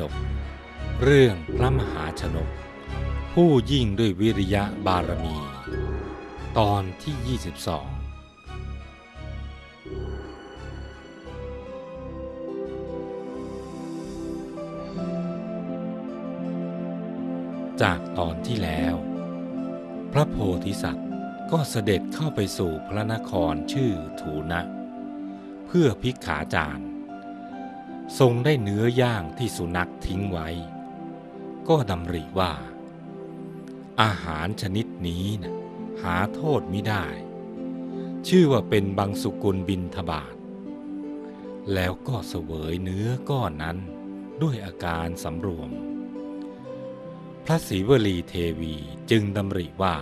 ดก เรื่องพระมหาชนก ผู้ยิ่งด้วยวิริยะบารมี ตอนที่ 22จากตอนที่แล้ว พระโพธิสัตว์ก็เสด็จเข้าไปสู่พระนครชื่อถูนะ เพื่อพิกขาจารย์ ทรงได้เนื้อย่างที่สุนัขทิ้งไว้ ก็ดำริว่า อาหารชนิดนี้นะหาโทษไม่ได้ ชื่อว่าเป็นบางสุกุลบินทบาท แล้วก็เสวยเนื้อก้อนนั้นด้วยอาการสำรวม พระศรีวลีเทวีจึงดำริว่า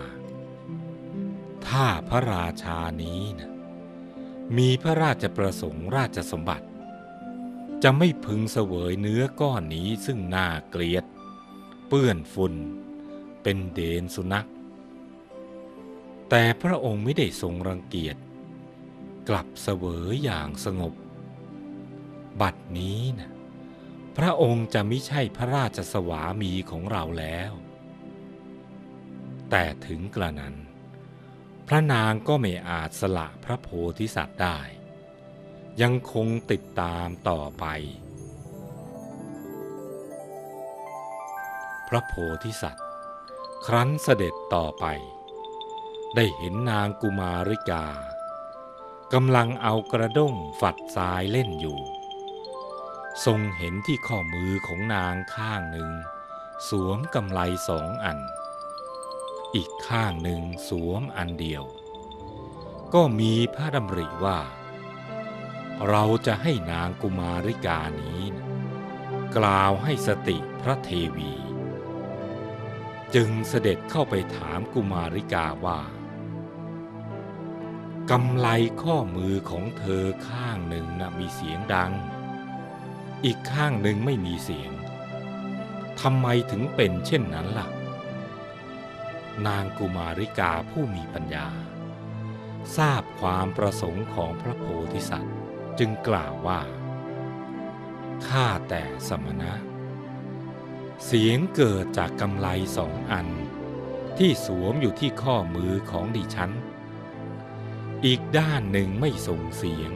ถ้าพระราชานี้นะมีพระราชประสงค์ราชสมบัติ จะไม่พึงเสวยเนื้อก้อนนี้ซึ่งน่าเกลียด เปื้อนฝุ่น เป็นเดนสุนัข แต่พระองค์ไม่ได้ทรงรังเกียจ กลับเสวยอย่างสงบ บัดนี้นะพระองค์จะไม่ใช่พระราชสวามีของเราแล้ว แต่ถึงกระนั้น พระนางก็ไม่อาจสละพระโพธิสัตว์ได้ ยังคงติดตามต่อไป พระโพธิสัตว์ ครั้นเสด็จต่อไป ได้เห็นนางกุมาริกากำลังเอากระด้งฝัดทรายเล่นอยู่ ทรงเห็นที่ข้อมือของนางข้างหนึ่ง สวมกำไลสองอัน อีกข้างหนึ่งสวมอันเดียว ก็มีพระดำริว่า เราจะให้นางกุมาริกานี้นะกล่าวให้สติพระเทวี จึงเสด็จเข้าไปถามกุมาริกาว่ากำไลข้อมือของเธอข้างหนึ่งนะมีเสียงดัง อีกข้างหนึ่งไม่มีเสียงทำไมถึงเป็นเช่นนั้นล่ะ นางกุมาริกาผู้มีปัญญา ทราบความประสงค์ของพระโพธิสัตว์ จึงกล่าวว่า ข้าแต่สมณะ เสียงเกิดจากกำไลสองอัน ที่สวมอยู่ที่ข้อมือของดิฉัน อีกด้านหนึ่งไม่ส่งเสียง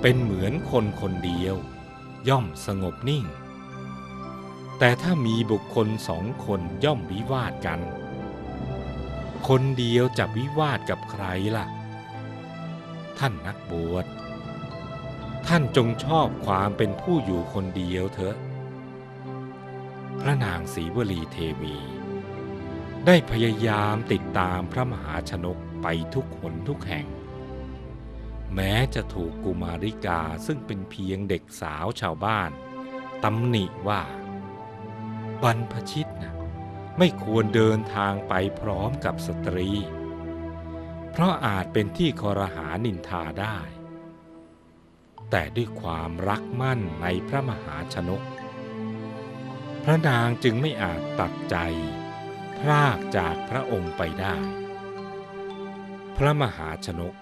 เป็นเหมือนคนคนเดียว ย่อมสงบนิ่ง แต่ถ้ามีบุคคลสองคนย่อมวิวาทกัน คนเดียวจะวิวาทกับใครล่ะ ท่านนักบวช ท่านจงชอบความเป็นผู้อยู่คนเดียวเถอะ พระนางศรีวลีเทวี ได้พยายามติดตามพระมหาชนกไปทุกหนทุกแห่ง แม้จะถูกกุมาริกาซึ่งเป็นเพียงเด็กสาวชาวบ้านตำหนิว่า บรรพชิตนะไม่ควรเดินทางไปพร้อมกับสตรี เพราะอาจเป็นที่คอรหานินทาได้ แต่ด้วยความรักมั่นในพระมหาชนก พระนางจึงไม่อาจตัดใจ พรากจากพระองค์ไปได้ พระมหาชนก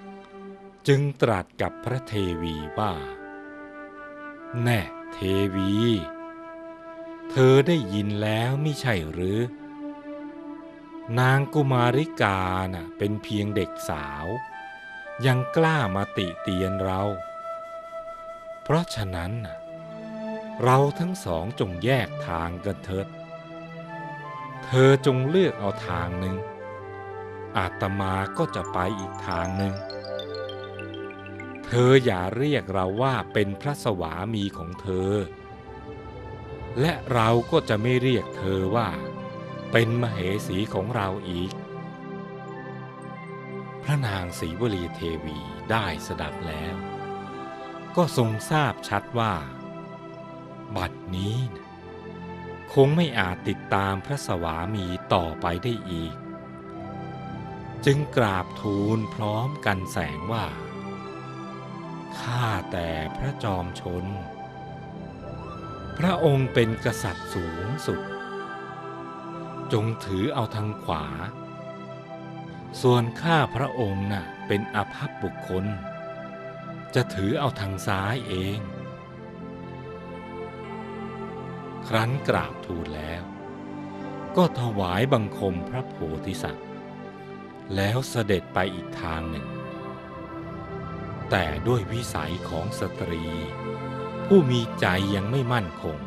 จึงตรัสกับพระเทวีว่า แน่เทวี เธอได้ยินแล้วไม่ใช่หรือ นางกุมาริกาน่ะเป็นเพียงเด็กสาว ยังกล้ามาติเตียนเรา เพราะฉะนั้น เราทั้งสองจงแยกทางกันเถิด เธอจงเลือกเอาทางหนึ่ง อาตมาก็จะไปอีกทางหนึ่ง เธออย่าเรียกเราว่าเป็นพระสวามีของเธอ และเราก็จะไม่เรียกเธอว่าเป็นมเหสีของเราอีก พระนางศรีวลีเทวีได้สดับแล้ว ก็ทรงทราบชัดว่า บัดนี้นะคงไม่อาจติดตามพระสวามีต่อไปได้อีก จึงกราบทูลพร้อมกันแสงว่า ข้าแต่พระจอมชน พระองค์เป็นกษัตริย์สูงสุด จงถือเอาทางขวา ส่วนข้าพระองค์น่ะเป็นอภัพบุคคล จะถือเอาทางซ้ายเอง ครั้นกราบทูลแล้ว ก็ถวายบังคมพระโพธิสัตว์ แล้วเสด็จไปอีกทางหนึ่ง แต่ด้วยวิสัยของสตรี ผู้มีใจยังไม่มั่นคง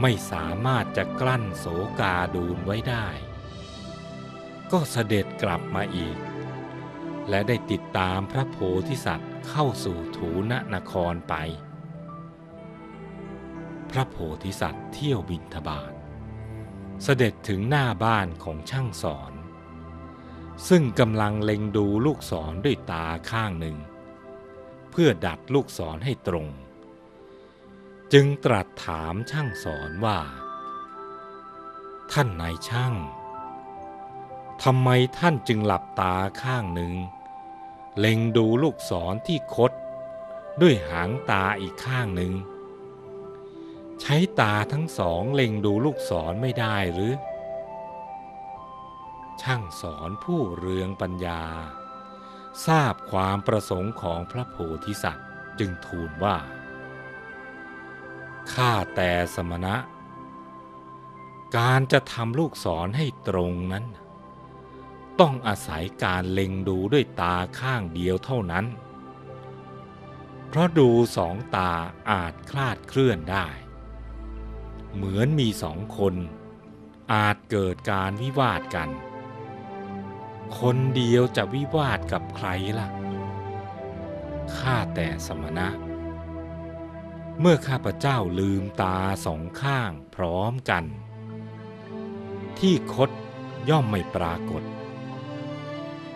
ไม่สามารถจะกลั้นโสกาดูนไว้ได้ ก็เสด็จกลับมาอีกและได้ติดตามพระโพธิสัตว์ เข้าสู่ถูนนครไป พระโพธิสัตว์เที่ยวบินทบาทเสด็จถึงหน้าบ้านของช่างสอน ซึ่งกำลังเล็งดูลูกศรด้วยตาข้างหนึ่ง เพื่อดัดลูกศรให้ตรง จึงตรัสถามช่างสอนว่า ท่านนายช่างทำไมท่านจึงหลับตาข้างหนึ่ง เล็งดูลูกศรที่คด ด้วยหางตาอีกข้างหนึ่ง ใช้ตาทั้งสองเล็งดูลูกศรไม่ได้หรือ ช่างสอนผู้เรืองปัญญา ทราบความประสงค์ของพระโพธิสัตว์จึงทูลว่า ข้าแต่สมณะ การจะทำลูกศรให้ตรงนั้น ต้องอาศัยการเล็งดูด้วยตาข้างเดียวเท่านั้น เพราะดูสองตาอาจคลาดเคลื่อนได้ เหมือนมีสองคน อาจเกิดการวิวาทกัน คนเดียวจะวิวาทกับใครล่ะ ข้าแต่สมณะ เมื่อข้าพเจ้าลืมตาสองข้างพร้อมกัน ที่คดย่อมไม่ปรากฏ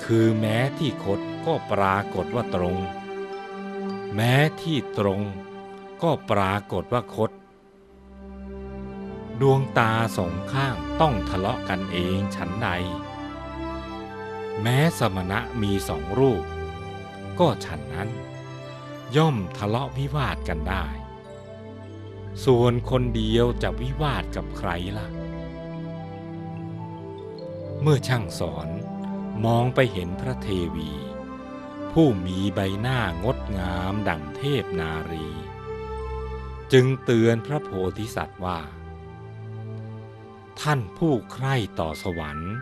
คือแม้ที่คดก็ปรากฏว่าตรง แม้ที่ตรงก็ปรากฏว่าคด ดวงตาสองข้างต้องทะเลาะกันเองฉันใด แม้สมณะมีสองรูป ก็ฉันนั้น ย่อมทะเลาะวิวาทกันได้ ส่วนคนเดียวจะวิวาทกับใครล่ะ เมื่อช่างสอน มองไปเห็นพระเทวี ผู้มีใบหน้างดงามดั่งเทพนารี จึงเตือนพระโพธิสัตว์ว่า ท่านผู้ใคร่ต่อสวรรค์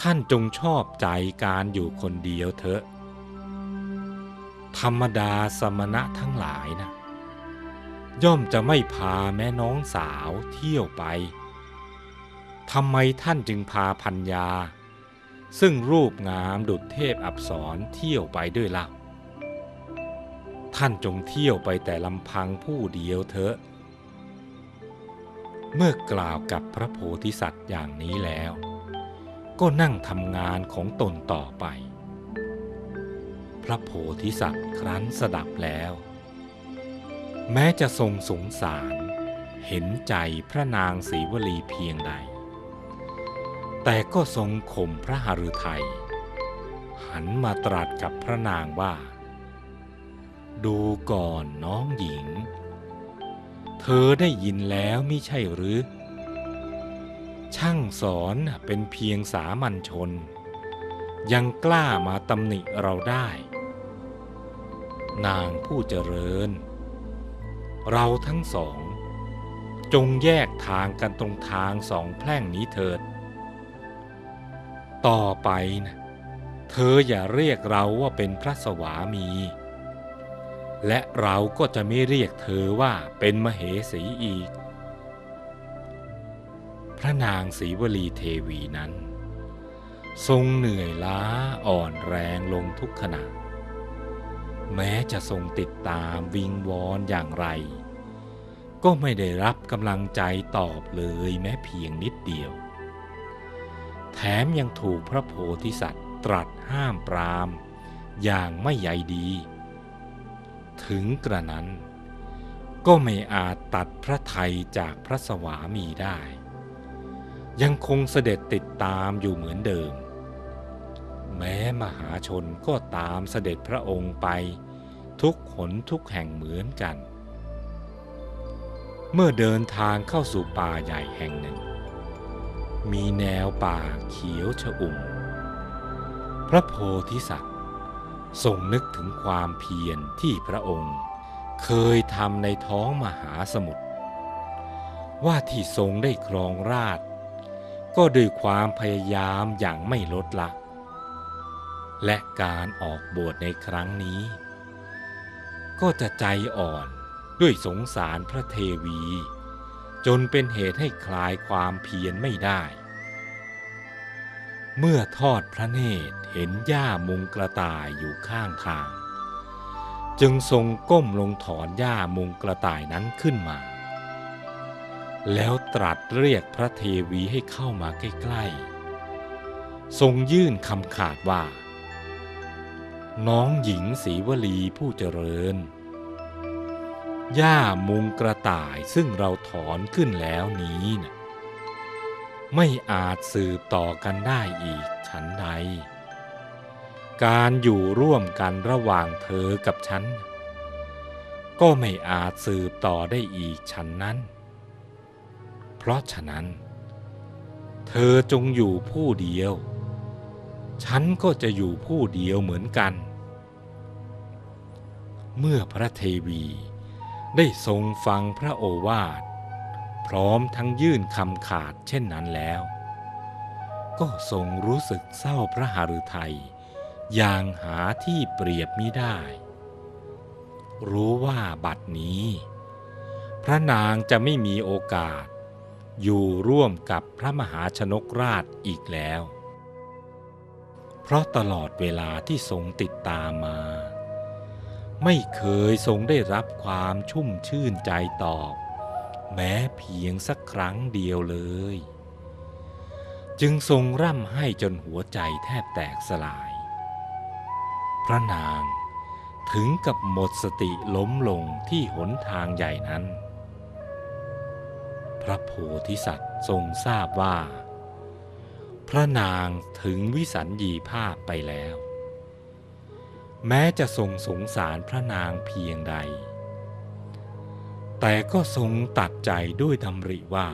ท่านจงชอบใจการอยู่คนเดียวเถอะ ธรรมดาสมณะทั้งหลายนะย่อมจะไม่พาแม่น้องสาวเที่ยวไปทำไมท่านจึงพาพัญญา ซึ่งรูปงามดุจเทพอับสรเที่ยวไปด้วยล่ะท่านจงเที่ยวไปแต่ลำพังผู้เดียวเถอะ เมื่อกล่าวกับพระโพธิสัตว์อย่างนี้แล้ว ก็นั่งทำงานของตนต่อไป พระโพธิสัตว์ครั้นสดับแล้ว แม้จะทรงสงสาร เห็นใจพระนางศรีวลีเพียงใด แต่ก็ทรงข่มพระหฤทัย หันมาตรัสกับพระนางว่า ดูก่อนน้องหญิง เธอได้ยินแล้วมิใช่หรือ ช่างสอนเป็นเพียงสามัญชน ยังกล้ามาตำหนิเราได้ นางผู้เจริญ เราทั้งสอง จงแยกทางกันตรงทางสองแพร่งนี้เถิด ต่อไปนะเธออย่าเรียกเราว่าเป็นพระสวามี และเราก็จะไม่เรียกเธอว่าเป็นมเหสีอีก พระนางศรีวลีเทวีนั้น ทรงเหนื่อยล้าอ่อนแรงลงทุกขณะ แม้จะทรงติดตามวิงวอนอย่างไร ก็ไม่ได้รับกำลังใจตอบเลยแม้เพียงนิดเดียว แถมยังถูกพระโพธิสัตว์ตรัสห้ามปราม อย่างไม่ใยดี ถึงกระนั้น ก็ไม่อาจตัดพระไทยจากพระสวามีได้ ยังคงเสด็จติดตามอยู่เหมือนเดิม แม้มหาชนก็ตามเสด็จพระองค์ไปทุกหนทุกแห่งเหมือนกัน เมื่อเดินทางเข้าสู่ป่าใหญ่แห่งหนึ่ง มีแนวป่าเขียวชอุ่ม พระโพธิสัตว์ทรงนึกถึงความเพียรที่พระองค์ เคยทำในท้องมหาสมุทรว่าที่ทรงได้ครองราช ก็ด้วยความพยายามอย่างไม่ลดละ และการออกบวชในครั้งนี้ ก็จะใจอ่อนด้วยสงสารพระเทวี จนเป็นเหตุให้คลายความเพียรไม่ได้ เมื่อทอดพระเนตรเห็นหญ้ามุงกระต่ายอยู่ข้างทาง จึงทรงก้มลงถอนหญ้ามุงกระต่ายนั้นขึ้นมา แล้วตรัสเรียกพระเทวีให้เข้ามาใกล้ๆ ทรงยื่นคำขาดว่า น้องหญิงศรีวลีผู้เจริญ หญ้ามุงกระต่ายซึ่งเราถอนขึ้นแล้วนี้นะไม่อาจสืบต่อกันได้อีกฉันใดการอยู่ร่วมกันระหว่างเธอกับฉัน ก็ไม่อาจสืบต่อได้อีกฉันนั้น เพราะฉะนั้น เธอจงอยู่ผู้เดียว ฉันก็จะอยู่ผู้เดียวเหมือนกัน เมื่อพระเทวี ได้ทรงฟังพระโอวาท พร้อมทั้งยื่นคำขาดเช่นนั้นแล้ว ก็ทรงรู้สึกเศร้าพระหฤทัยอย่างหาที่เปรียบมิได้ รู้ว่าบัดนี้ พระนางจะไม่มีโอกาส อยู่ร่วมกับพระมหาชนกราชอีกแล้ว เพราะตลอดเวลาที่ทรงติดตามมา ไม่เคยทรงได้รับความชุ่มชื่นใจตอบ แม้เพียงสักครั้งเดียวเลย จึงทรงร่ำให้จนหัวใจแทบแตกสลาย พระนางถึงกับหมดสติล้มลงที่หนทางใหญ่นั้น พระโพธิสัตว์ทรงทราบว่า พระนางถึงวิสัญญีภาพไปแล้ว แม้จะทรงสงสารพระนางเพียงใด แต่ก็ทรงตัดใจด้วยดำริว่า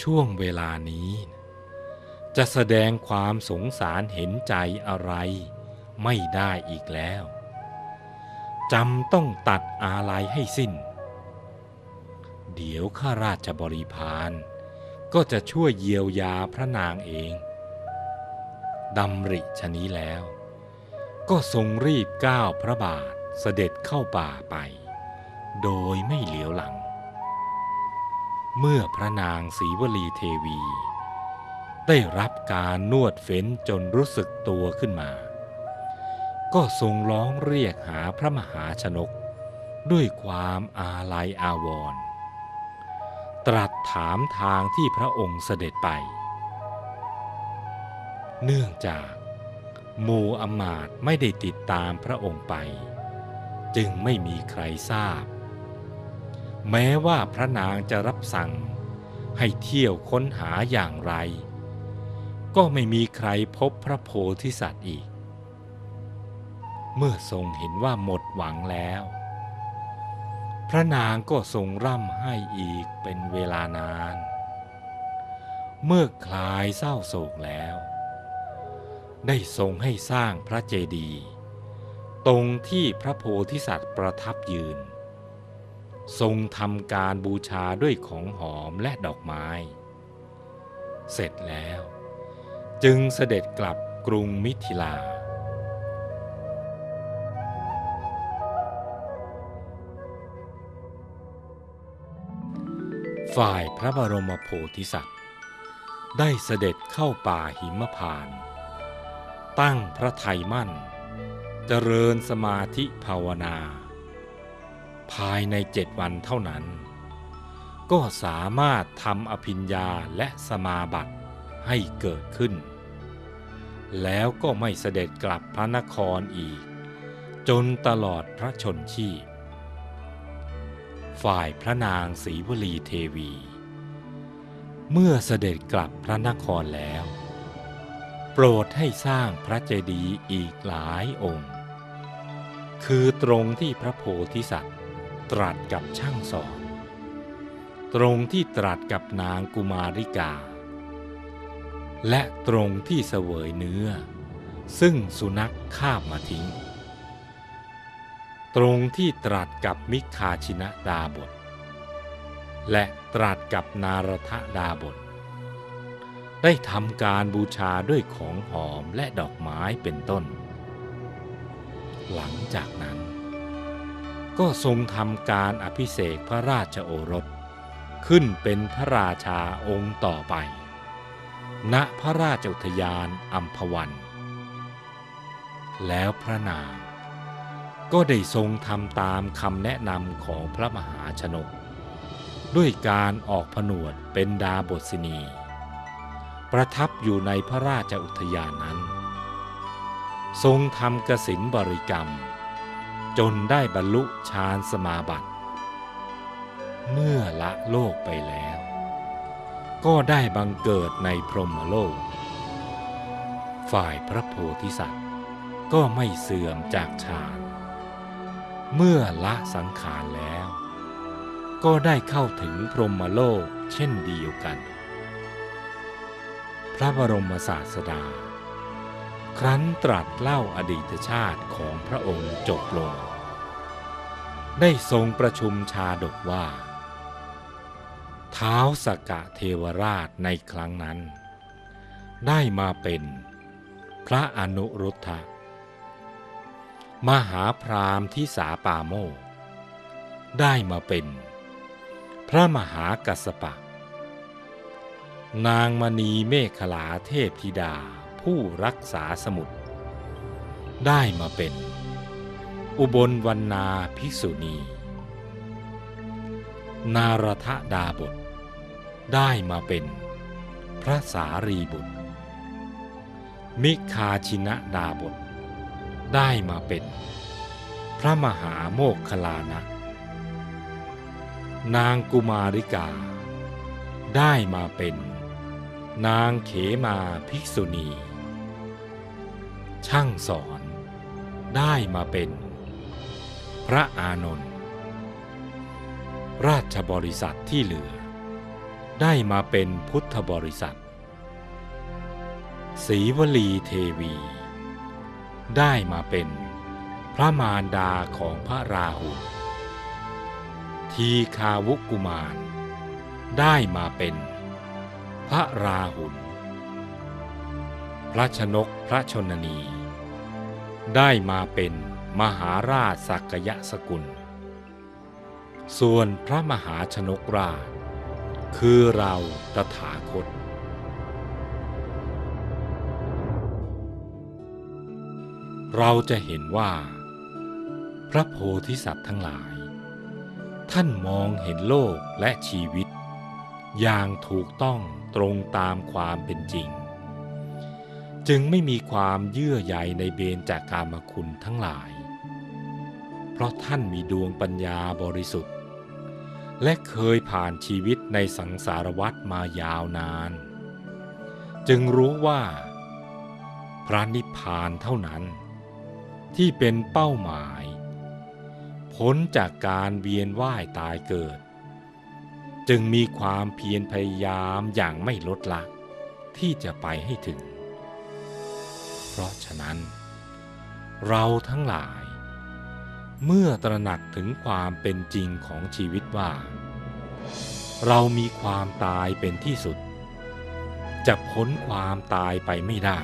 ช่วงเวลานี้ จะแสดงความสงสารเห็นใจอะไรไม่ได้อีกแล้วจำต้องตัดอาลัยให้สิ้น เดี๋ยวข้าราชบริพารก็จะช่วยเยียวยาพระนางเองดำริชนี้แล้ว ก็ทรงรีบก้าวพระบาทเสด็จเข้าป่าไป โดยไม่เหลียวหลัง เมื่อพระนางศรีวลีเทวี ได้รับการนวดเฟ้นจนรู้สึกตัวขึ้นมา ก็ทรงร้องเรียกหาพระมหาชนก ด้วยความอาลัยอาวรณ์ตรัสถามทางที่พระองค์เสด็จไป เนื่องจาก มูอำมาตไม่ได้ติดตามพระองค์ไป จึงไม่มีใครทราบ แม้ว่าพระนางจะรับสั่งให้เที่ยวค้นหาอย่างไร ก็ไม่มีใครพบพระโพธิสัตว์อีก เมื่อทรงเห็นว่าหมดหวังแล้ว พระนางก็ทรงร่ำให้อีกเป็นเวลานาน เมื่อคลายเศร้าโศกแล้ว ได้ทรงให้สร้างพระเจดีย์ตรงที่พระโพธิสัตว์ประทับยืน ทรงทำการบูชาด้วยของหอมและดอกไม้ เสร็จแล้ว จึงเสด็จกลับกรุงมิถิลาฝ่ายพระบรมโพธิสัตว์ ได้เสด็จเข้าป่าหิมพานต์ ตั้งพระไทยมั่นเจริญสมาธิภาวนา ภายในเจ็ดวันเท่านั้น ก็สามารถทำอภิญญาและสมาบัติให้เกิดขึ้น แล้วก็ไม่เสด็จกลับพระนครอีก จนตลอดพระชนชีพ ฝ่ายพระนางศรีวลีเทวี เมื่อเสด็จกลับพระนครแล้ว โปรดให้สร้างพระเจดีย์อีกหลายองค์ คือตรงที่พระโพธิสัตว์ตรัสกับช่างสอน ตรงที่ตรัสกับนางกุมาริกา และตรงที่เสวยเนื้อ ซึ่งสุนัขคาบมาทิ้ง ตรงที่ตรัสกับมิคาชินะดาบท และตรัสกับนารทดาบท ได้ทำการบูชาด้วยของหอมและดอกไม้เป็นต้น หลังจากนั้น ก็ทรงทำการอภิเษกพระราชโอรส ขึ้นเป็นพระราชาองค์ต่อไป ณพระราชอุทยานอัมพวัน แล้วพระนางก็ได้ทรงทำตามคำแนะนำของพระมหาชนก ด้วยการออกผนวดเป็นดาบทสินี ประทับอยู่ในพระราชอุทยานนั้น ทรงทำกสินบริกรรม จนได้บรรลุฌานสมาบัติ เมื่อละโลกไปแล้ว ก็ได้บังเกิดในพรหมโลก ฝ่ายพระโพธิสัตว์ก็ไม่เสื่อมจากฌานเมื่อละสังขารแล้ว ก็ได้เข้าถึงพรหมโลกเช่นเดียวกัน พระบรมศาสดา ครั้นตรัสเล่าอดีตชาติของพระองค์จบลง ได้ทรงประชุมชาดกว่า เท้าวสกกะเทวราชในครั้งนั้น ได้มาเป็นพระอนุรุทธะมหาพรามที่สาปาโมได้มาเป็น พระมหากัสสปะ นางมณีเมขลาเทพธิดาผู้รักษาสมุทรได้มาเป็น อุบลวรรณาภิกษุณี นารทดาบท ได้มาเป็น พระสารีบุตร มิคาชินะดาบท ได้มาเป็น พระมหาโมกขลานะ นางกุมาริกา ได้มาเป็น นางเขมาภิกษุณี ช่างสอนได้มาเป็น พระอานนท์ราชบริษัทที่เหลือ ได้มาเป็นพุทธบริษัทศรีวลีเทวี ได้มาเป็นพระมารดาของพระราหุลทีคาวุกุมาร ได้มาเป็น ระราหุลพระชนกพระชนนี ได้มาเป็นมหาราชสักยะสกุล ส่วนพระมหาชนกราช คือเราตถาคต เราจะเห็นว่า พระโพธิสัตว์ทั้งหลาย ท่านมองเห็นโลกและชีวิต อย่างถูกต้องตรงตามความเป็นจริง จึงไม่มีความเยื่อใยในเบญจากกามคุณทั้งหลาย เพราะท่านมีดวงปัญญาบริสุทธิ์ และเคยผ่านชีวิตในสังสารวัฏมายาวนาน จึงรู้ว่า พระนิพพานเท่านั้น ที่เป็นเป้าหมาย พ้นจากการเวียนว่ายตายเกิด จึงมีความเพียรพยายามอย่างไม่ลดละ ที่จะไปให้ถึง เพราะฉะนั้น เราทั้งหลาย เมื่อตระหนักถึงความเป็นจริงของชีวิตว่า เรามีความตายเป็นที่สุด จะพ้นความตายไปไม่ได้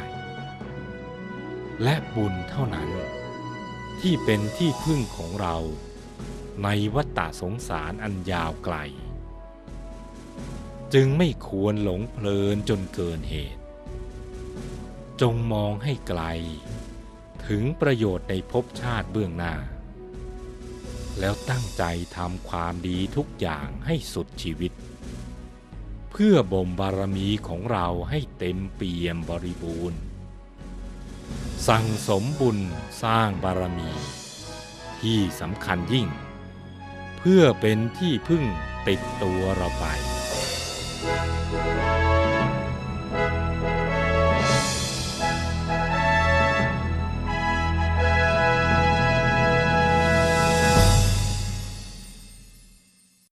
และบุญเท่านั้นที่เป็นที่พึ่งของเราในวัฏฏะสงสารอันยาวไกล จึงไม่ควรหลงเพลินจนเกินเหตุ จงมองให้ไกล ถึงประโยชน์ในภพชาติเบื้องหน้า แล้วตั้งใจทำความดีทุกอย่างให้สุดชีวิต เพื่อบ่มบารมีของเราให้เต็มเปี่ยมบริบูรณ์ สั่งสมบุญสร้างบารมี ที่สำคัญยิ่ง เพื่อเป็นที่พึ่งติดตัวเราไป Música